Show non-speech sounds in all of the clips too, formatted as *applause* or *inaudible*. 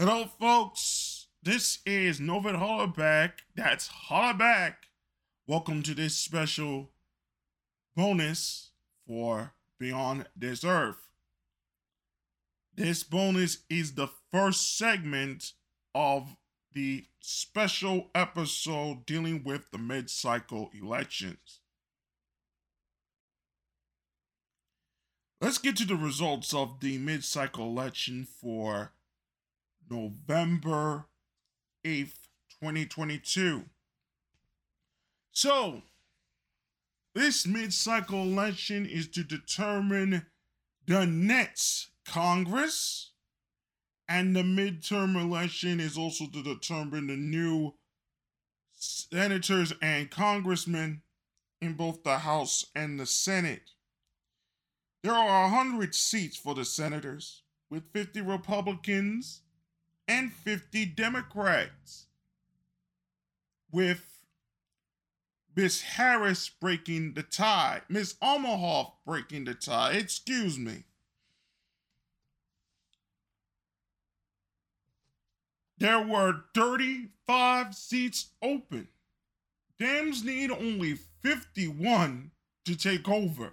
Hello, oh, folks. This is Novit Hollaback. That's Hollaback. Welcome to this special bonus for Beyond This Earth. This bonus is the first segment of the special episode dealing with the mid cycle elections. Let's get to the results of the mid cycle election for November 8th, 2022. So, this mid cycle election is to determine the next Congress, and the midterm election is also to determine the new senators and congressmen in both the House and the Senate. There are 100 seats for the senators, with 50 Republicans and 50 Democrats, with Miss Harris breaking the tie, Miss Emhoff breaking the tie. Excuse me. There were 35 seats open. Dems need only 51 to take over.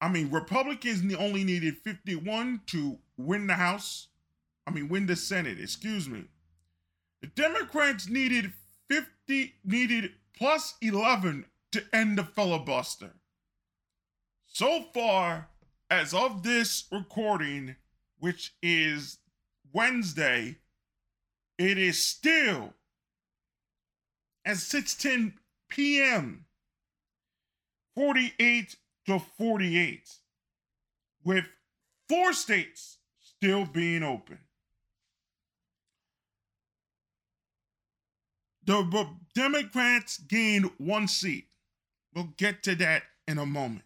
I mean, Republicans only needed 51 to win the House I mean, win the Senate, excuse me. The Democrats needed 50, needed plus 11 to end the filibuster. So far, as of this recording, which is Wednesday, it is still at 6:10 p.m. 48 to 48 with four states still being open. The Democrats gained one seat. We'll get to that in a moment.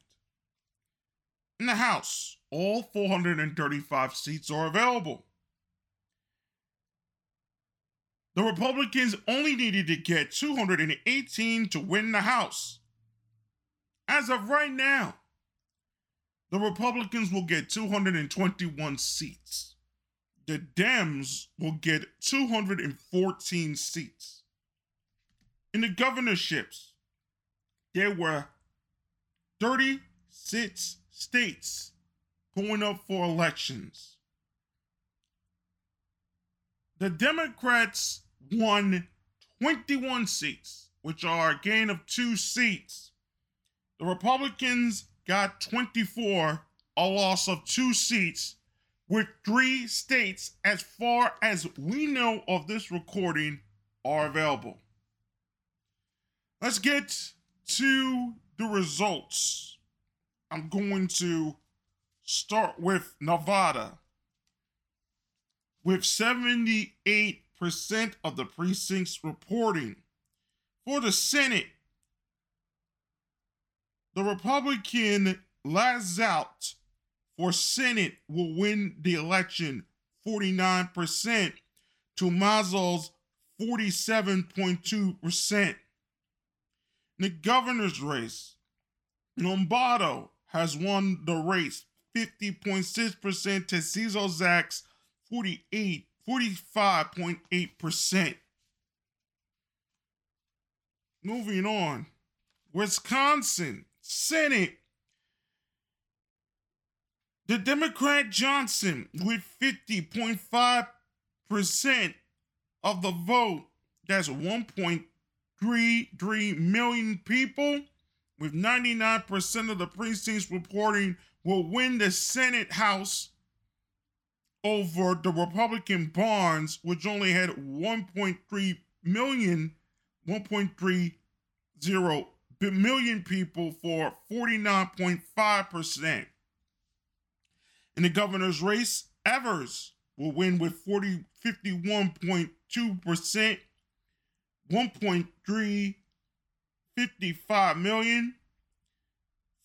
In the House, all 435 seats are available. The Republicans only needed to get 218 to win the House. As of right now, the Republicans will get 221 seats. The Dems will get 214 seats. In the governorships, there were 36 states going up for elections. The Democrats won 21 seats, which are a gain of two seats. The Republicans got 24, a loss of two seats, with three states, as far as we know of this recording, are available. Let's get to the results. I'm going to start with Nevada. With 78% of the precincts reporting. For the Senate, the Republican Laxalt for Senate will win the election 49% to Masto's 47.2% the governor's race. Lombardo has won the race 50.6% to Sisolak's 48, 45.8%. Moving on. Wisconsin Senate. The Democrat Johnson with 50.5% of the vote. That's 1.3 three three million people, with 99% of the precincts reporting will win the Senate House over the Republican Barnes, which only had 1.3 million, 1.30 million people for 49.5%. In the governor's race, Evers will win with 40, 51.2%, 1.355 million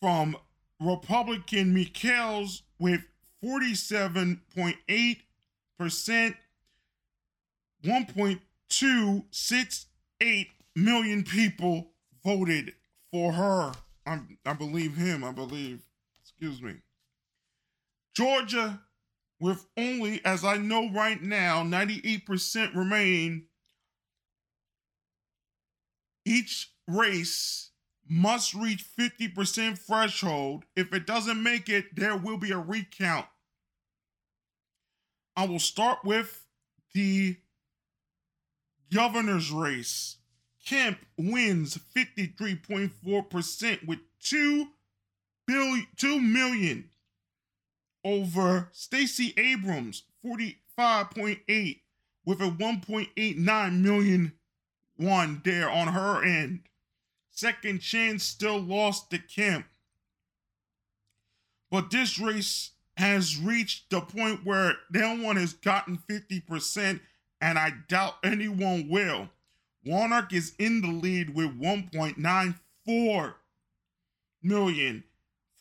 from Republican Michels with 47.8%, 1.268 million people voted for her. I, I believe him, I believe. Excuse me. Georgia with only, as I know right now, 98% remain. Each race must reach 50% threshold. If it doesn't make it, there will be a recount. I will start with the governor's race. Kemp wins 53.4% with 2 billion 2 million over Stacey Abrams 45.8 with a 1.89 million one there on her end. Second chance still lost to Kemp. But this race has reached the point where no one has gotten 50%, and I doubt anyone will. Warnock is in the lead with 1.94 million,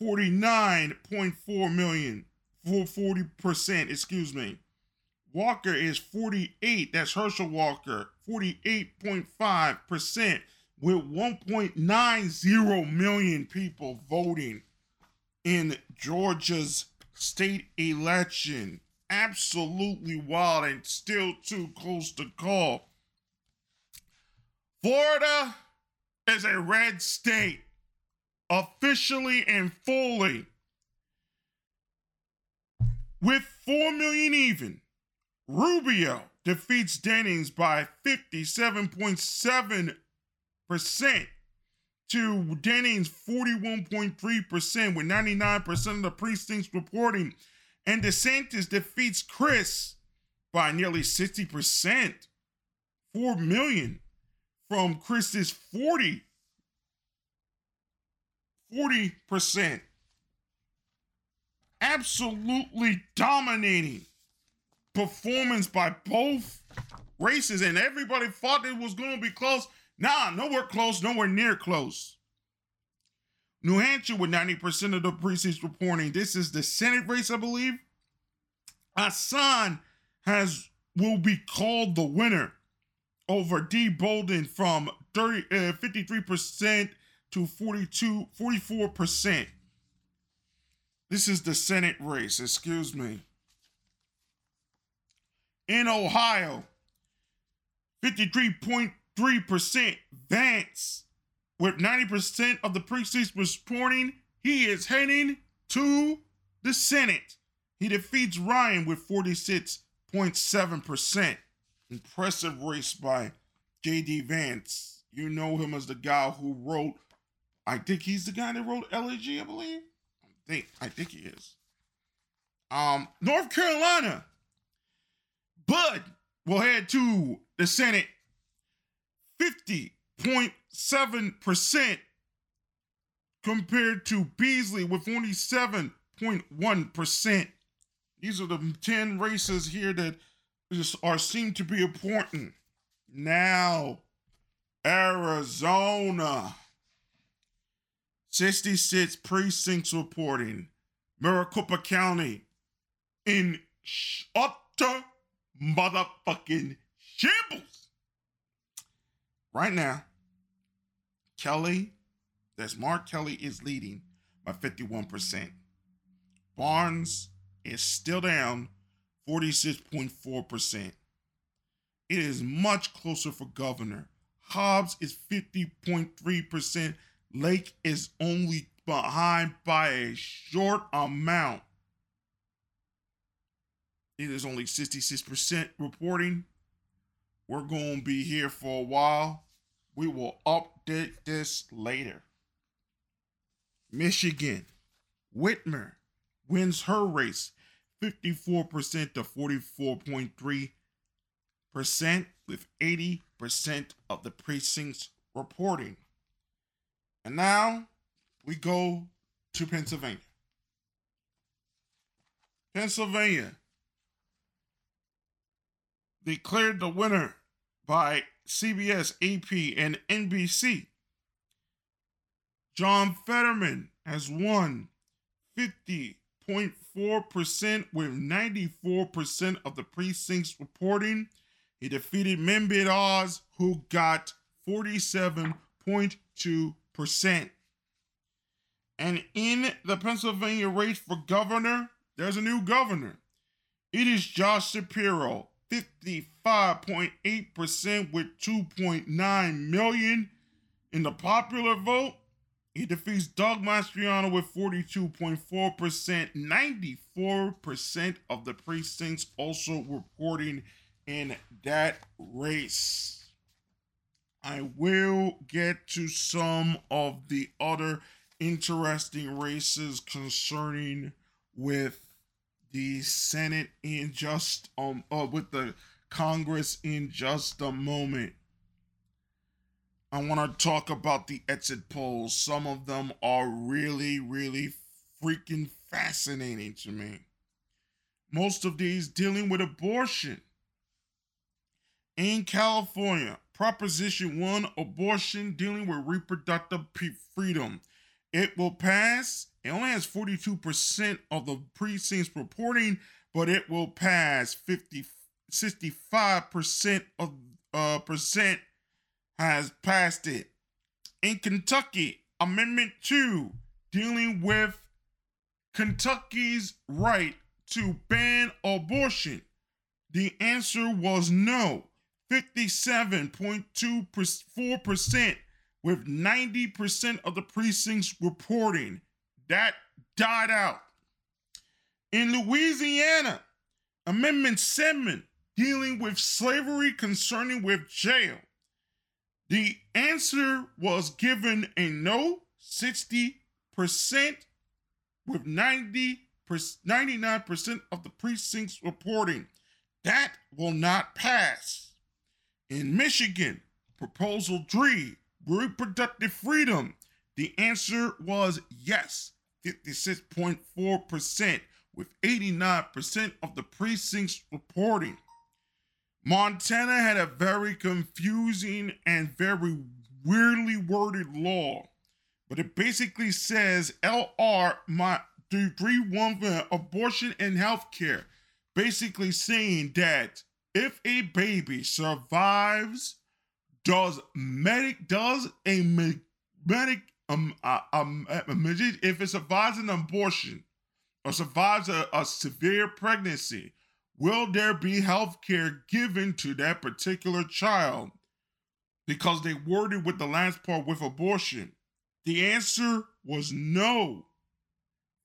49.4 million, for 40%, excuse me. Walker is 48, that's Herschel Walker, 48.5%, with 1.90 million people voting in Georgia's state election. Absolutely wild and still too close to call. Florida is a red state, officially and fully. With 4 million even, Rubio defeats Demings by 57.7% to Demings 41.3% with 99% of the precincts reporting. And DeSantis defeats Crist by nearly 60%, 4 million from Crist's 40 40%. Absolutely dominating performance by both races, and everybody thought it was going to be close. Nah, nowhere close, nowhere near close. New Hampshire with 90% of the precincts reporting. This is the Senate race, I believe. Hassan has will be called the winner over D. Bolduc from 30, uh, 53% to 42, 44%. This is the Senate race, excuse me. In Ohio, 53.3% Vance, with 90% of the precincts reporting, he is heading to the Senate. He defeats Ryan with 46.7%. Impressive race by J.D. Vance. You know him as the guy who wrote, I think he's the guy that wrote Elegy, I believe. I think, I think he is. Um, North Carolina. Budd will head to the Senate 50.7% compared to Beasley with only 7.1%. These are the 10 races here that are seem to be important. Now, Arizona. 66 precincts reporting. Maricopa County in utter motherfucking shambles. Right now, Kelly, that's Mark Kelly, is leading by 51%. Barnes is still down 46.4%. It is much closer for governor. Hobbs is 50.3%. Lake is only behind by a short amount. Is only 66% reporting. We're going to be here for a while. We will update this later. Michigan, Whitmer wins her race 54% to 44.3%, with 80% of the precincts reporting. And now we go to Pennsylvania. Pennsylvania declared the winner by CBS, AP, and NBC. John Fetterman has won 50 0.4% with 94% of the precincts reporting. He defeated Mehmet Oz, who got 47.2%. And in the Pennsylvania race for governor, there's a new governor. It is Josh Shapiro, 55.8% with 2.9 million in the popular vote. He defeats Doug Mastriano with 42.4%. 94% of the precincts also reporting in that race. I will get to some of the other interesting races concerning with the Senate in just um uh, with the Congress in just a moment. I want to talk about the exit polls. Some of them are really, really freaking fascinating to me. Most of these dealing with abortion. In California, Proposition 1 abortion dealing with reproductive freedom. It will pass. It only has 42% of the precincts reporting, but it will pass 50 65% of uh, percent has passed it. In Kentucky, Amendment 2 dealing with Kentucky's right to ban abortion. The answer was no. 57.24% with 90% of the precincts reporting. That died out. In Louisiana, Amendment 7 dealing with slavery concerning with jail. The answer was given a no 60% with 90 99% of the precincts reporting. That will not pass. In Michigan, Proposal 3 reproductive freedom? The answer was yes, 56.4%, with 89% of the precincts reporting. Montana had a very confusing and very weirdly worded law, but it basically says LR my 31 abortion and health care, basically saying that if a baby survives does medic does a medic um, uh, um if it survives an abortion or survives a, a severe pregnancy, will there be health care given to that particular child? Because they worded with the last part with abortion. The answer was no.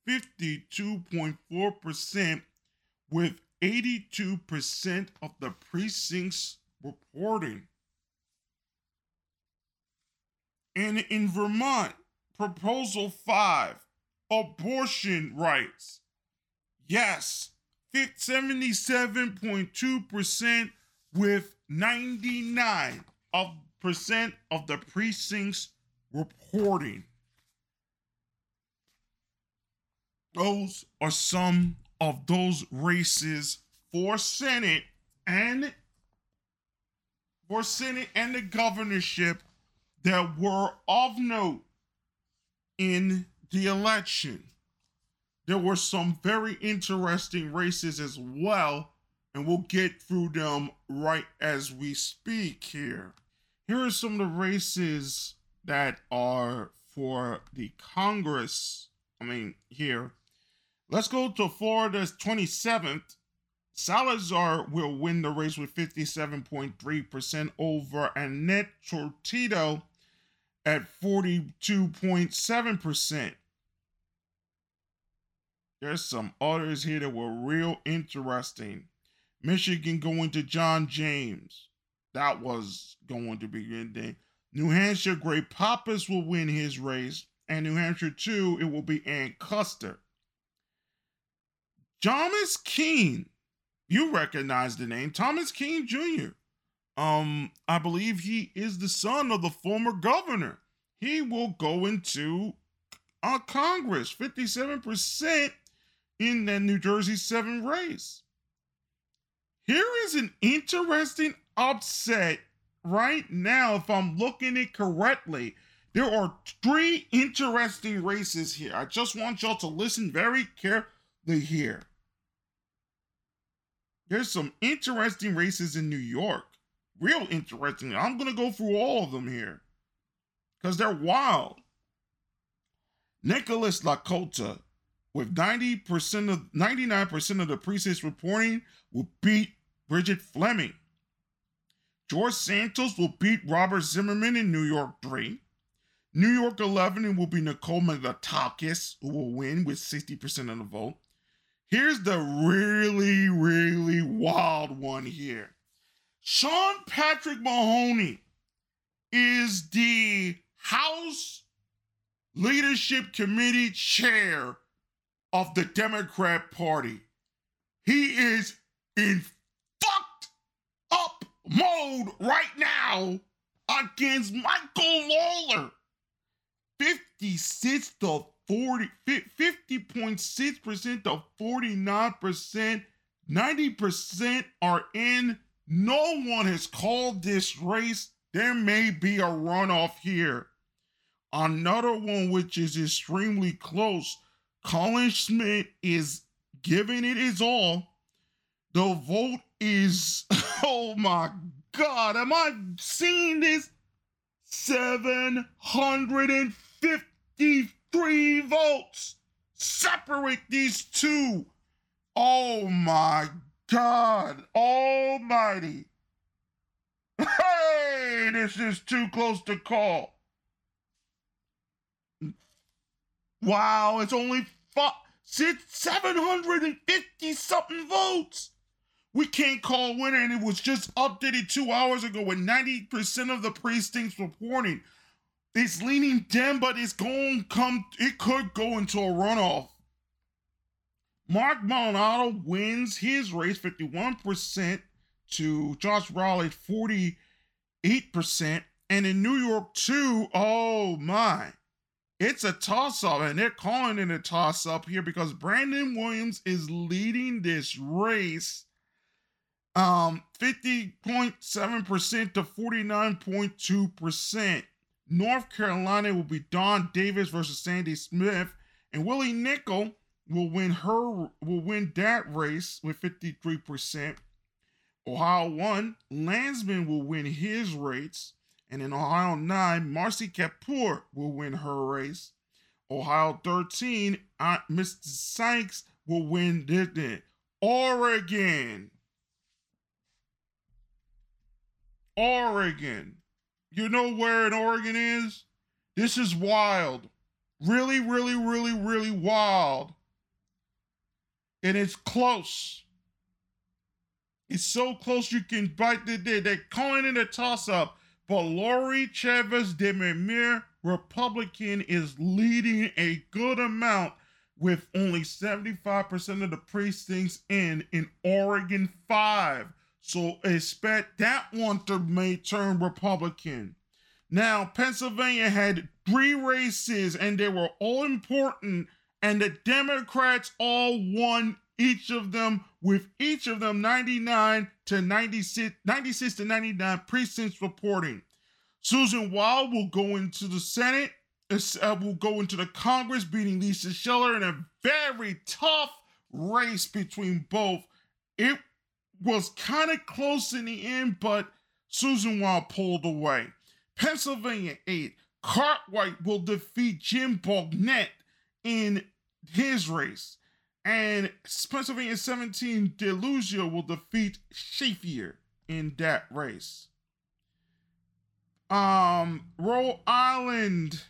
52.4% with 82% of the precincts reporting. And in Vermont, Proposal 5, abortion rights. Yes, 77.2% with 99 of percent of the precincts reporting. Those are some of those races for Senate and for Senate and the governorship that were of note in the election. There were some very interesting races as well, and we'll get through them right as we speak here. Here are some of the races that are for the Congress. I mean, here. Let's go to Florida's 27th. Salazar will win the race with 57.3% over Annette Taddeo at 42.7%. There's some others here that were real interesting. Michigan going to John James. That was going to be good. New Hampshire, Great Pappas will win his race. And New Hampshire 2, it will be Ann Kuster. Thomas Kean. You recognize the name. Thomas Kean Jr. Um, I believe he is the son of the former governor. He will go into uh, Congress, 57% in the New Jersey 7 race. Here is an interesting upset right now, if I'm looking it correctly. There are three interesting races here. I just want y'all to listen very carefully here. There's some interesting races in New York real interesting. I'm going to go through all of them here because they're wild. Nicholas LaLota with 90% of 99% of the precincts reporting will beat Bridget Fleming. George Santos will beat Robert Zimmerman in New York 3. New York 11 and will be Nicole Malliotakis, who will win with 60% of the vote. Here's the really, really wild one here. Sean Patrick Maloney is the House Leadership Committee chair of the Democrat Party. He is in fucked up mode right now against Michael Lawler. 56 to 40, 50.6% to 49%. 90% are in. No one has called this race. There may be a runoff here. Another one which is extremely close. Colin Schmitt is giving it his all. The vote is, *laughs* oh my God, am I seeing this? 753 votes separate these two. Oh my God Almighty. Hey, this is too close to call. Wow, it's only five, six, 750 something votes. We can't call a winner, and it was just updated two hours ago with 90% of the precincts reporting. It's leaning Dem, but it's going come, it could go into a runoff. Marc Molinaro wins his race 51% to Josh Rowley 48%. And in New York, too, oh my, it's a toss up. And they're calling it a toss up here because Brandon Williams is leading this race um 50.7% to 49.2%. North Carolina will be Don Davis versus Sandy Smith, and Wiley Nickel will win her will win that race with 53%. Ohio 1, Landsman will win his race. And in Ohio 9, Marcy Kaptur will win her race. Ohio 13, uh, Mr. Sykes will win this. Oregon. Oregon. You know where in Oregon is? This is wild. Really, really, really, really wild. And it's close. It's so close you can bite the day. They're calling it a toss up. But Lori Chavez-DeRemer, Republican, is leading a good amount with only 75% of the precincts in in Oregon 5. So expect that one to may turn Republican. Now, Pennsylvania had three races and they were all important, and the Democrats all won each of them, with each of them 99 to 96, 96 to 99 precincts reporting. Susan Wild will go into the Senate, uh, will go into the Congress, beating Lisa Scheller in a very tough race between both. It was kind of close in the end, but Susan Wild pulled away. Pennsylvania 8, Cartwright will defeat Jim Bognet in his race. And Pennsylvania 17, Deluzio will defeat Shaffer in that race. Um, Rhode Island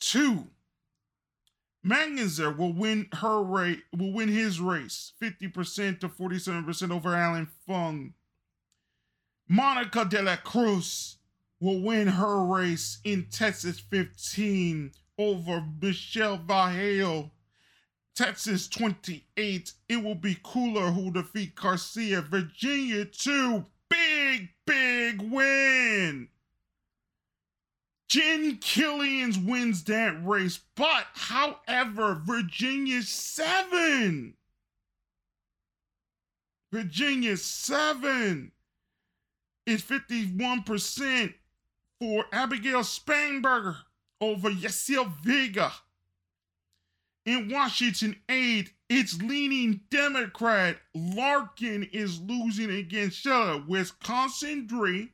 2. Magaziner will win her race, will win his race 50% to 47% over Allan Fung. Monica de la Cruz will win her race in Texas 15 over Michelle Vallejo Texas 28. It will be Cuellar who defeat Garcia. Virginia 2. Big, big win. Jen Kiggans wins that race. But, however, Virginia 7. Virginia 7 is 51% for Abigail Spanberger over Yesli Vega. In Washington 8, it's leaning Democrat. Larkin is losing against Scheller. Wisconsin 3.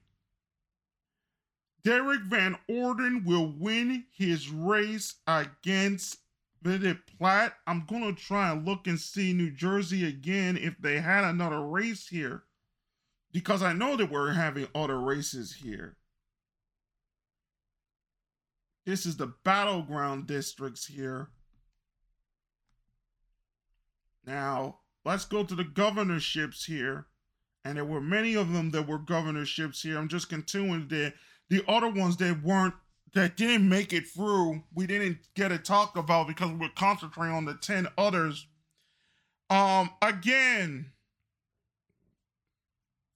Derrick Van Orden will win his race against visited Platt. I'm gonna try and look and see New Jersey again if they had another race here. Because I know that we're having other races here. This is the battleground districts here. Now, let's go to the governorships here. And there were many of them that were governorships here. I'm just continuing the the other ones that weren't that didn't make it through. We didn't get to talk about because we are concentrating on the 10 others. Um again,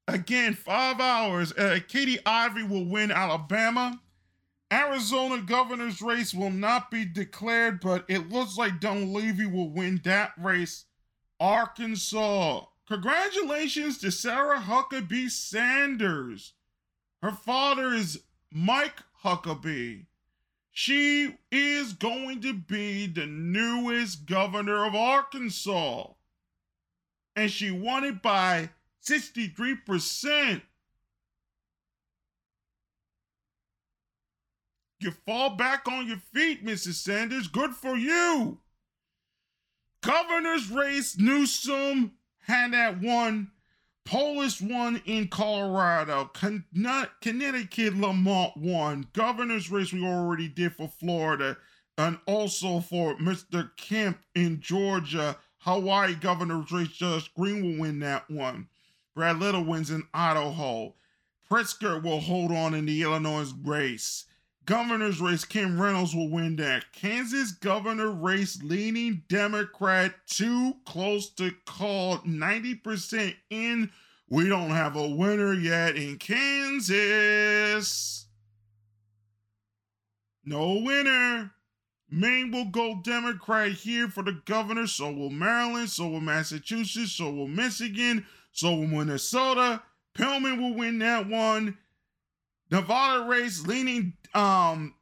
again, five hours. Uh, Katie Ivey will win Alabama. Arizona governor's race will not be declared, but it looks like Dunleavy will win that race. Arkansas. Congratulations to Sarah Huckabee Sanders. Her father is Mike Huckabee. She is going to be the newest governor of Arkansas. And she won it by 63%. You fall back on your feet, Mrs. Sanders. Good for you. Governor's race, Newsom had that one. Polis won in Colorado. Con- Connecticut, Lamont won. Governor's race we already did for Florida. And also for Mr. Kemp in Georgia. Hawaii governor's race, Judge Green will win that one. Brad Little wins in Idaho. Pritzker will hold on in the Illinois race governor's race, Kim Reynolds will win that. Kansas governor race, leaning Democrat, too close to call, 90% in. We don't have a winner yet in Kansas. No winner. Maine will go Democrat here for the governor. So will Maryland. So will Massachusetts. So will Michigan. So will Minnesota. Pillman will win that one. Nevada race leaning um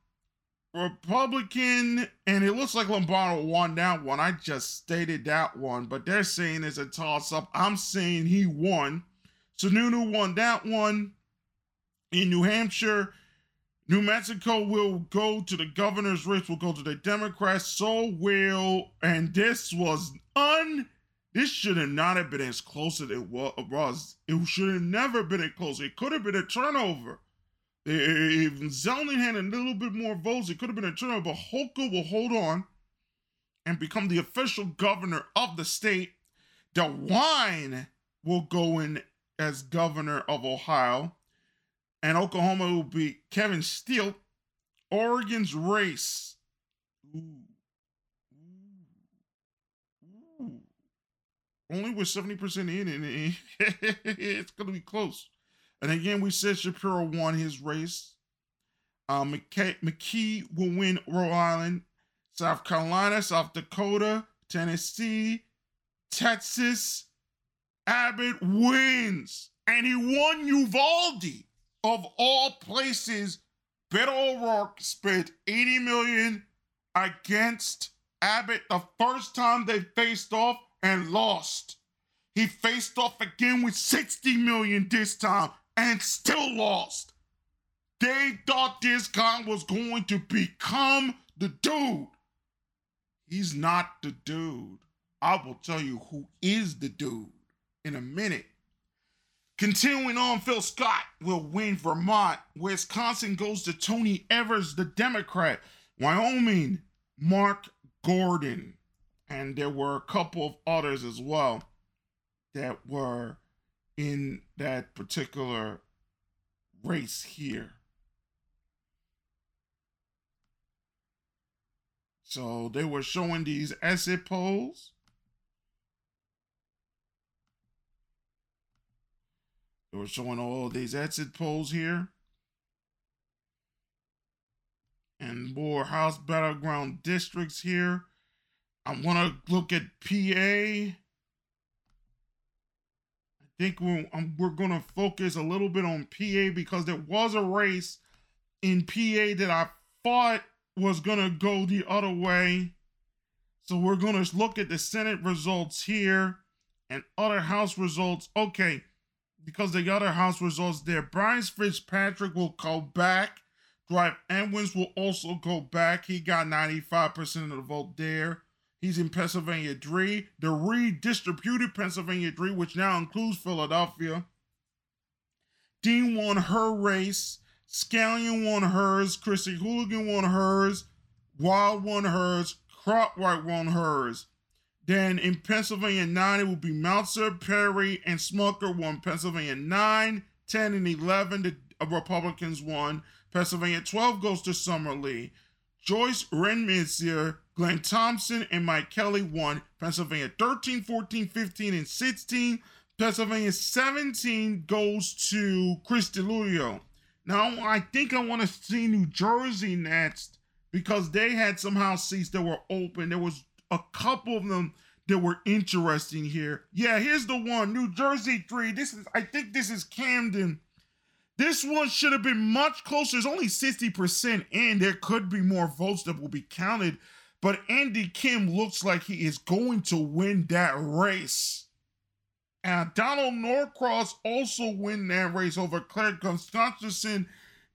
Republican, and it looks like Lombardo won that one. I just stated that one, but they're saying it's a toss up. I'm saying he won. Sununu won that one. In New Hampshire, New Mexico will go to the governor's race, will go to the Democrats. So will, and this was un. This should have not have been as close as it was. It should have never been as close. It could have been a turnover. If Zeldin had a little bit more votes, it could have been a turnover, but Hochul will hold on and become the official governor of the state. DeWine will go in as governor of Ohio, and Oklahoma will be Kevin Steele. Oregon's race. Ooh. Ooh. Only with 70% in, and *laughs* it's going to be close. And again, we said Shapiro won his race. Uh, McKay, McKee will win Rhode Island, South Carolina, South Dakota, Tennessee, Texas. Abbott wins. And he won Uvalde. Of all places, Beto O'Rourke spent 80 million against Abbott the first time they faced off and lost. He faced off again with 60 million this time and still lost. They thought this guy was going to become the dude. He's not the dude. I will tell you who is the dude in a minute. Continuing on, Phil Scott will win Vermont. Wisconsin goes to Tony Evers, the Democrat. Wyoming, Mark Gordon. And there were a couple of others as well that were in that particular race here. So they were showing these exit polls. They were showing all these exit polls here. And more House battleground districts here. I want to look at PA think we're, um, we're going to focus a little bit on PA because there was a race in PA that I thought was going to go the other way. So we're going to look at the Senate results here and other House results. Okay, because the other House results there, Brian Fitzpatrick will go back Gripe Edwards will also go back. He got 95% of the vote there. He's in Pennsylvania 3, the redistributed Pennsylvania 3, which now includes Philadelphia. Dean won her race. Scanlon won hers. Chrissy Houlahan won hers. Wild won hers. Cartwright won hers. Then in Pennsylvania 9, it will be Meltzer, Perry, and Smucker won Pennsylvania 9, 10, and 11. The Republicans won. Pennsylvania 12 goes to Summer Lee. Joyce Renmissier, Glenn Thompson, and Mike Kelly won Pennsylvania 13, 14, 15, and 16. Pennsylvania 17 goes to Chris Deluzio. Now, I think I want to see New Jersey next because they had somehow seats that were open. There was a couple of them that were interesting here. Yeah, here's the one New Jersey 3. This is, I think this is Camden. This one should have been much closer. It's only 60% in. There could be more votes that will be counted, but Andy Kim looks like he is going to win that race. And Donald Norcross also win that race over Claire Gustafson.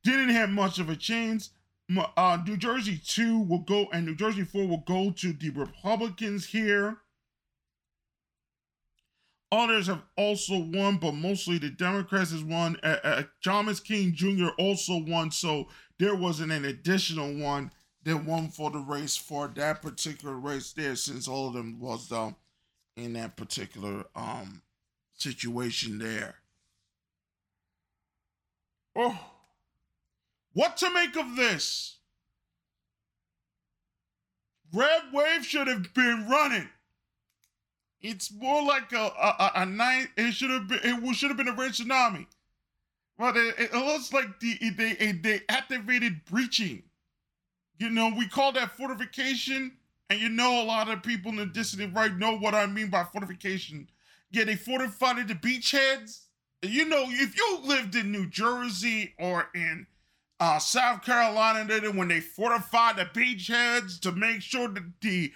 Didn't have much of a chance. Uh, New Jersey 2 will go, and New Jersey 4 will go to the Republicans here. Others have also won, but mostly the Democrats has won. Uh, uh, Thomas King Jr. also won, so there wasn't an additional one that won for the race for that particular race there, since all of them was uh, in that particular um situation there. Oh, what to make of this? Red Wave should have been running. It's more like a a, a, a night. It should have been. It should have been a red tsunami. But it, it looks like the they they activated breaching. You know, we call that fortification, and you know a lot of people in the dissident right know what I mean by fortification. Yeah, they fortified the beachheads. You know, if you lived in New Jersey or in uh, South Carolina, then when they fortified the beachheads to make sure that the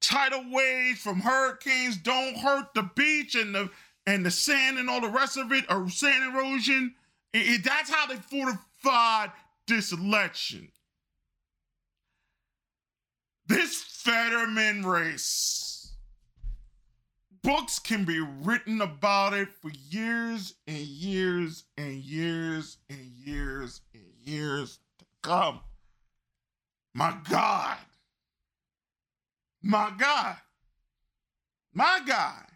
tidal waves from hurricanes don't hurt the beach and the and the sand and all the rest of it or sand erosion. It, it, that's how they fortified this election. This Fetterman race. Books can be written about it for years and years and years and years and years to come. My God. My God. My God.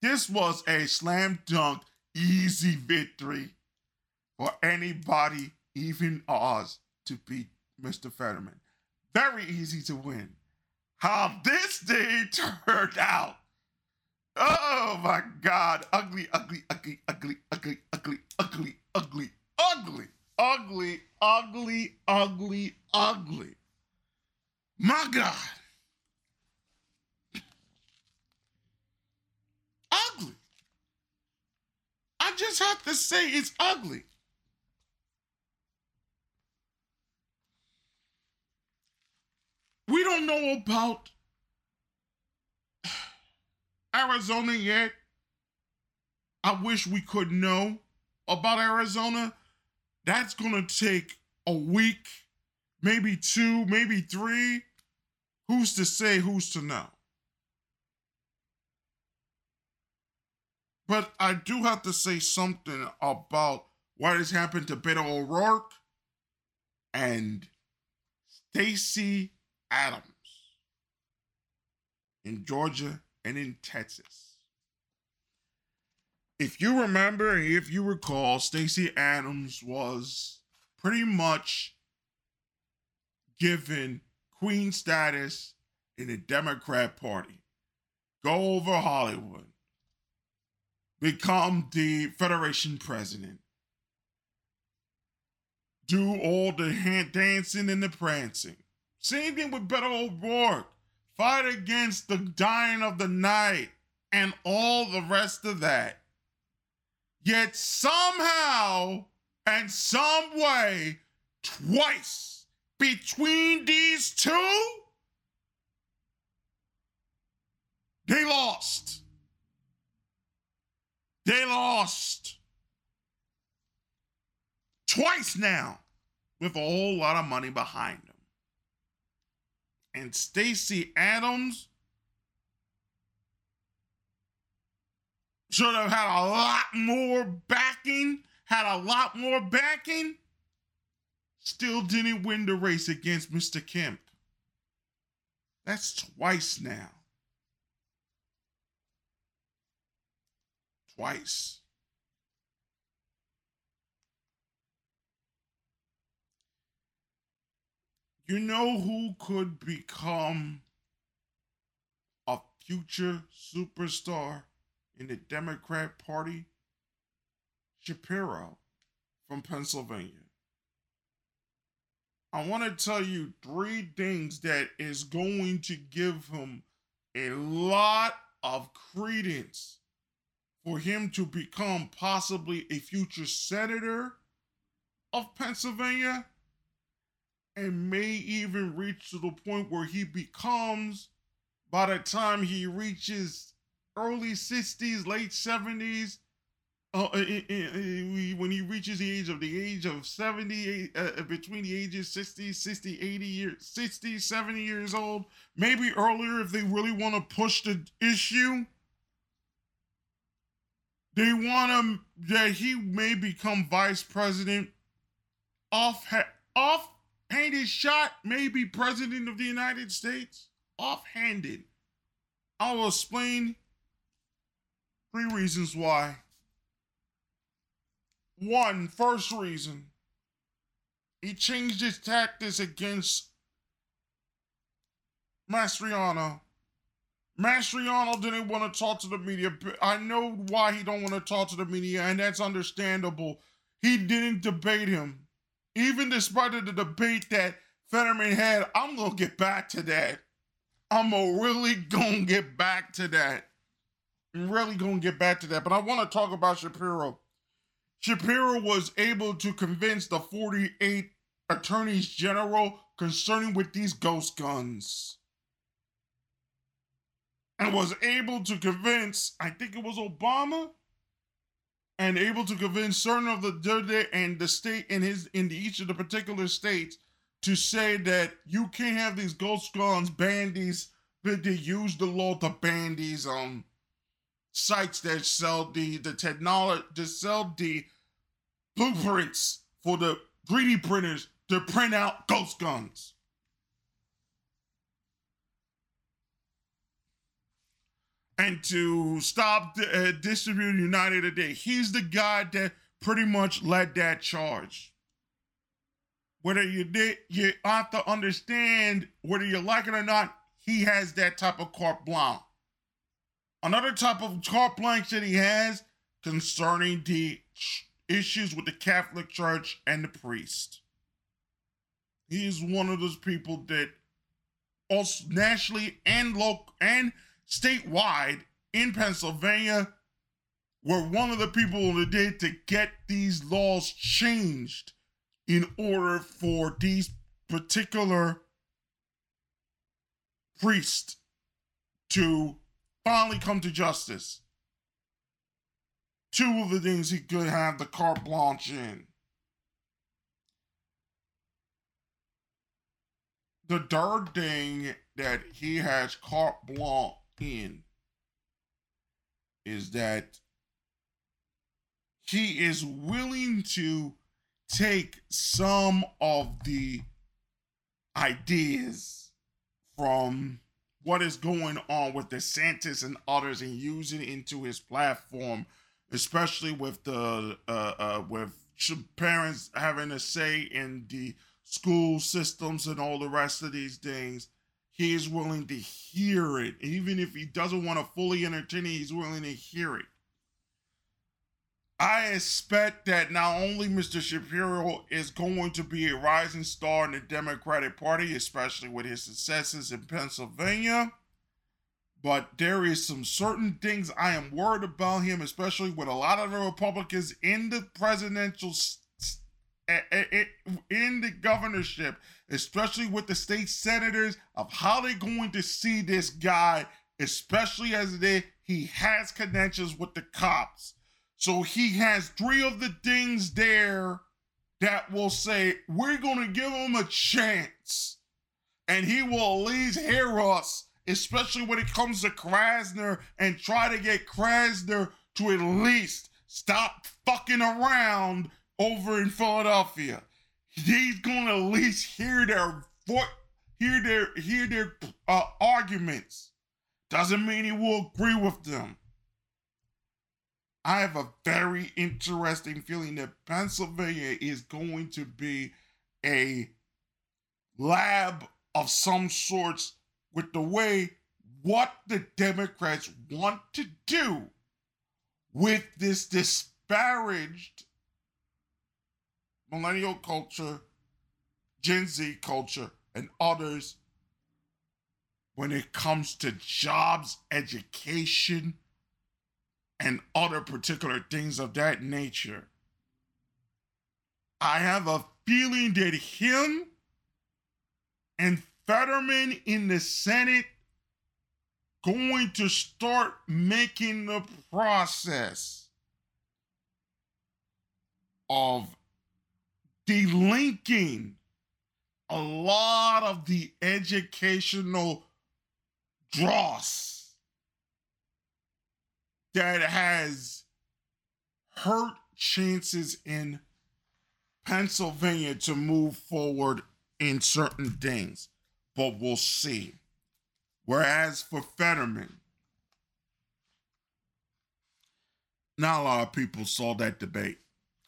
This was a slam dunk, easy victory for anybody, even Oz, to beat Mr. Fetterman. Very easy to win. How this day turned out. Oh my God. Ugly, ugly, ugly, ugly, ugly, ugly, ugly, ugly, ugly, ugly, ugly, ugly, ugly. My God. Ugly. I just have to say it's ugly. We don't know about Arizona yet. I wish we could know about Arizona. That's going to take a week, maybe two, maybe three. Who's to say, who's to know? But I do have to say something about what has happened to Beto O'Rourke and Stacey Adams in Georgia and in Texas. If you remember, if you recall, Stacey Adams was pretty much given queen status in the Democrat Party. Go over Hollywood. Become the Federation president. Do all the hand dancing and the prancing. Same thing with Beto O'Rourke. Fight against the dying of the night and all the rest of that. Yet somehow and some way, twice between these two, they lost. They lost. twice now with a whole lot of money behind him. And Stacy Adams should have had a lot more backing, had a lot more backing, still didn't win the race against Mr. Kemp. That's twice now. Twice. You know who could become a future superstar in the Democrat Party? Shapiro from Pennsylvania. I want to tell you three things that is going to give him a lot of credence for him to become possibly a future senator of Pennsylvania and may even reach to the point where he becomes, by the time he reaches early 60s, late 70s, uh, uh, uh, uh, when he reaches the age of the age of 70 uh, between the ages 60 60 80 years 60 70 years old maybe earlier if they really want to push the issue they want him that he may become vice president off off handed shot maybe president of the united states offhanded i will explain three reasons why one, first reason, he changed his tactics against Mastriano. Mastriano didn't want to talk to the media. I know why he don't want to talk to the media, and that's understandable. He didn't debate him. Even despite of the debate that Fetterman had, I'm gonna get back to that. I'm really gonna get back to that. I'm really gonna get back to that. But I want to talk about Shapiro. Shapiro was able to convince the 48 attorneys general concerning with these ghost guns. And was able to convince, I think it was Obama, and able to convince certain of the judge and the state in his in each of the particular states to say that you can't have these ghost guns ban these that they use the law to ban these um sites that sell the the technology to sell the blueprints for the 3D printers to print out ghost guns. And to stop uh, distributing United today. He's the guy that pretty much led that charge. Whether you did, you have to understand whether you like it or not, he has that type of carte blanche. Another type of carte blanche that he has concerning the issues with the Catholic Church and the priest. He is one of those people that also nationally and local and statewide in Pennsylvania were one of the people that did to get these laws changed in order for these particular priests to finally come to justice. Two of the things he could have the carte blanche in. The third thing that he has carte blanche in is that he is willing to take some of the ideas from what is going on with DeSantis and others and use it into his platform, especially with the uh, uh, with parents having a say in the school systems and all the rest of these things. He is willing to hear it, even if he doesn't want to fully entertain it. He's willing to hear it. I expect that not only Mr. Shapiro is going to be a rising star in the Democratic Party, especially with his successes in Pennsylvania, but there is some certain things I am worried about him, especially with a lot of the Republicans in the presidential eh, eh, eh, in the governorship, especially with the state senators, of how they're going to see this guy, especially as they he has connections with the cops so he has three of the things there that will say, we're going to give him a chance. And he will at least hear us, especially when it comes to Krasner, and try to get Krasner to at least stop fucking around over in Philadelphia. He's to at least hear their hear their hear their uh, arguments. Doesn't mean he will agree with them. I have a very interesting feeling that Pennsylvania is going to be a lab of some sorts with the way what the Democrats want to do with this disparaged millennial culture, Gen Z culture, and others when it comes to jobs, education, and other particular things of that nature. I have a feeling that him and Fetterman in the Senate going to start making the process of delinking a lot of the educational dross that has hurt chances in Pennsylvania to move forward in certain things, but we'll see. Whereas for Fetterman, not a lot of people saw that debate.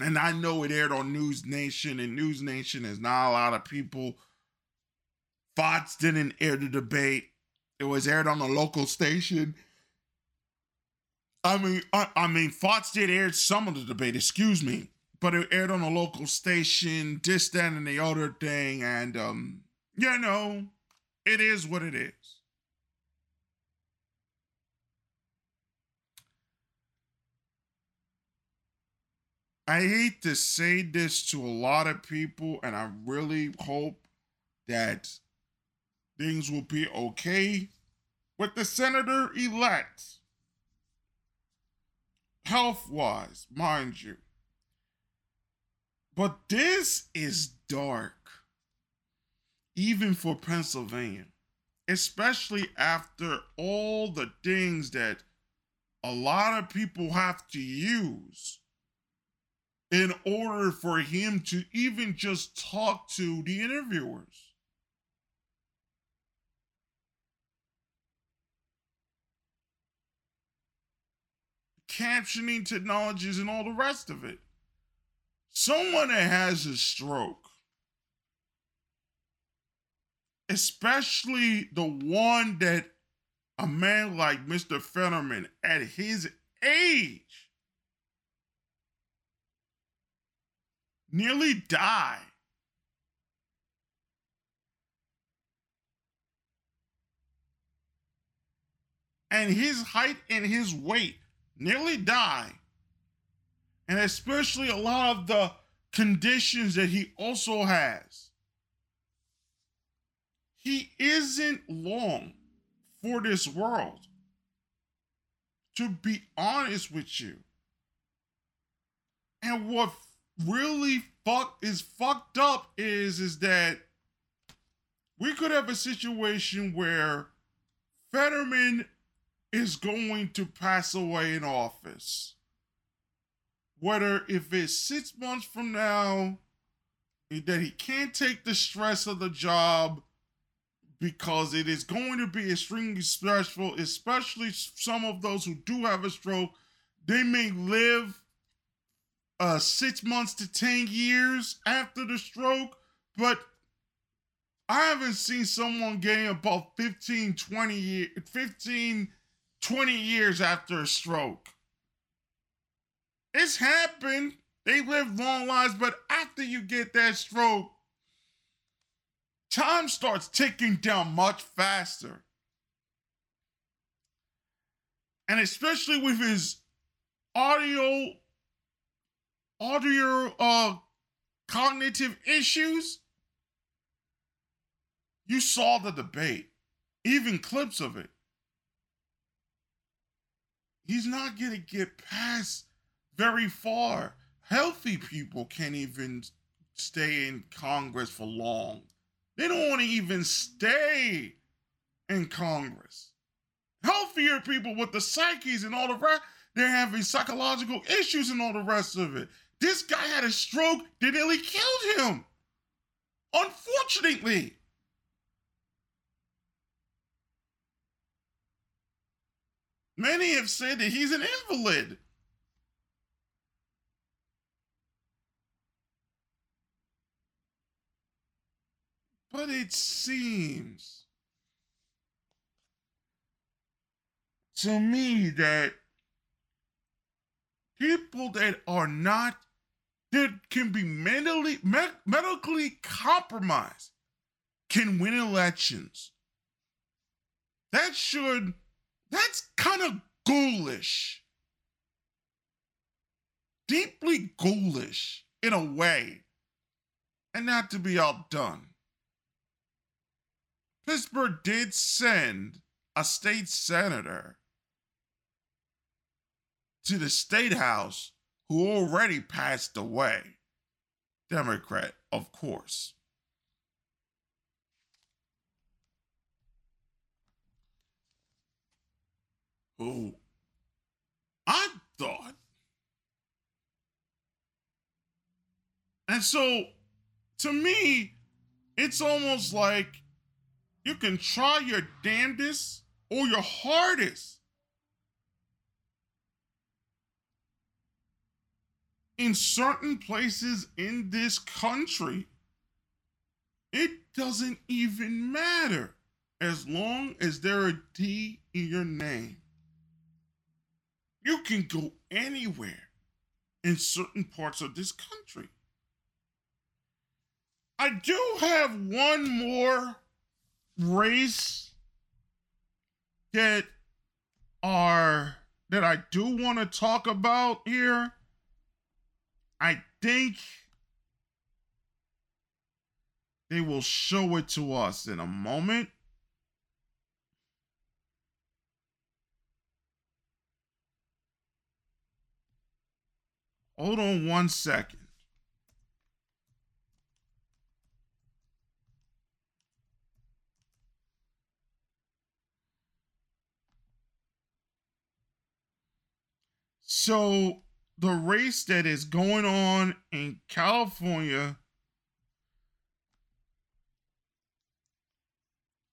And I know it aired on News Nation, and News Nation is not a lot of people. Fox didn't air the debate. It was aired on a local station I mean, I, I mean, Fox did air some of the debate, excuse me, but it aired on a local station, this, that, and the other thing, and um, you know, it is what it is. I hate to say this to a lot of people, and I really hope that things will be okay with the senator elect health wise, mind you. But this is dark, even for Pennsylvania, especially after all the things that a lot of people have to use in order for him to even just talk to the interviewers. captioning technologies and all the rest of it. Someone that has a stroke, especially the one that a man like Mr. Fetterman at his age nearly die. And his height and his weight nearly die, and especially a lot of the conditions that he also has, he isn't long for this world. To be honest with you. And what really fuck is fucked up is is that we could have a situation where Fetterman is going to pass away in office. Whether if it's six months from now, that he can't take the stress of the job because it is going to be extremely stressful, especially some of those who do have a stroke. They may live uh, six months to 10 years after the stroke, but I haven't seen someone getting about 15, 20 years, 15 20 years after a stroke. It's happened. They live long lives, but after you get that stroke, time starts ticking down much faster. And especially with his audio audio uh cognitive issues, you saw the debate, even clips of it he's not going to get past very far. Healthy people can't even stay in Congress for long. They don't want to even stay in Congress. Healthier people with the psyches and all the rest, they're having psychological issues and all the rest of it. This guy had a stroke that nearly killed him. Unfortunately. Many have said that he's an invalid. But it seems to me that people that are not that can be mentally me- medically compromised can win elections. That should that's kind of ghoulish. Deeply ghoulish in a way. And not to be outdone. Pittsburgh did send a state senator to the state house who already passed away. Democrat, of course. Who I thought. And so to me, it's almost like you can try your damnedest or your hardest in certain places in this country, it doesn't even matter as long as there a D in your name. You can go anywhere in certain parts of this country. I do have one more race that are that I do want to talk about here I think they will show it to us in a moment. Hold on one second. So the race that is going on in California,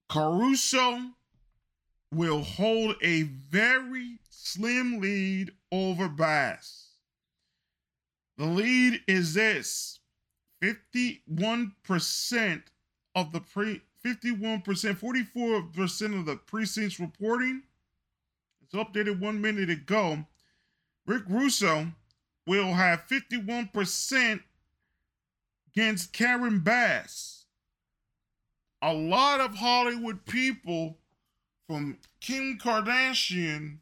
Caruso will hold a very slim lead over Bass. The lead is this 51% of the pre 51%, 44% of the precincts reporting. It's updated one minute ago. Rick Caruso will have 51% against Karen Bass. A lot of Hollywood people, from Kim Kardashian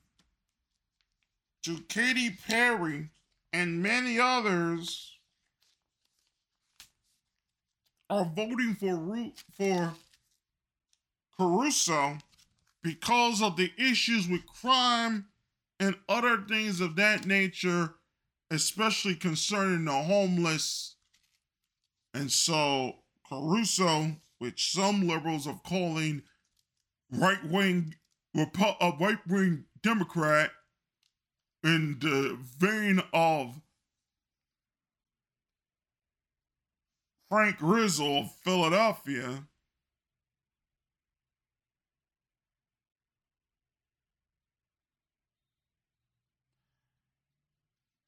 to Katy Perry and many others, are voting for for Caruso because of the issues with crime and other things of that nature especially concerning the homeless. And so Caruso, which some liberals are calling right wing, a uh, right wing Democrat, in the vein of Frank Rizzo of Philadelphia,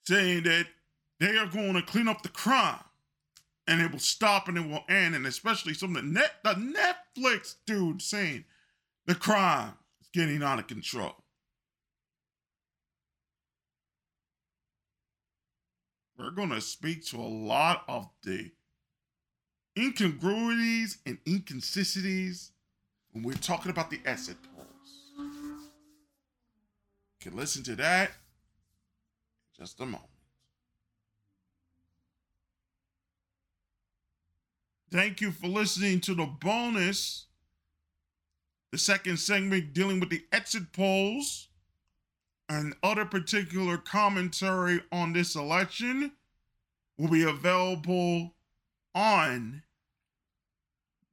saying that they are going to clean up the crime and it will stop and it will end. And especially some of the net the Netflix dude saying the crime is getting out of control. We're going to speak to a lot of the incongruities and inconsistencies when we're talking about the exit polls. You can listen to that just a moment. Thank you for listening to the bonus, the second segment dealing with the exit polls and other particular commentary on this election will be available on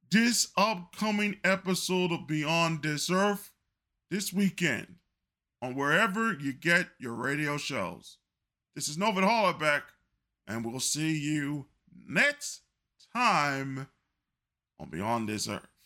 this upcoming episode of Beyond This Earth this weekend on wherever you get your radio shows. This is Novid Hollaback, and we'll see you next time on Beyond This Earth.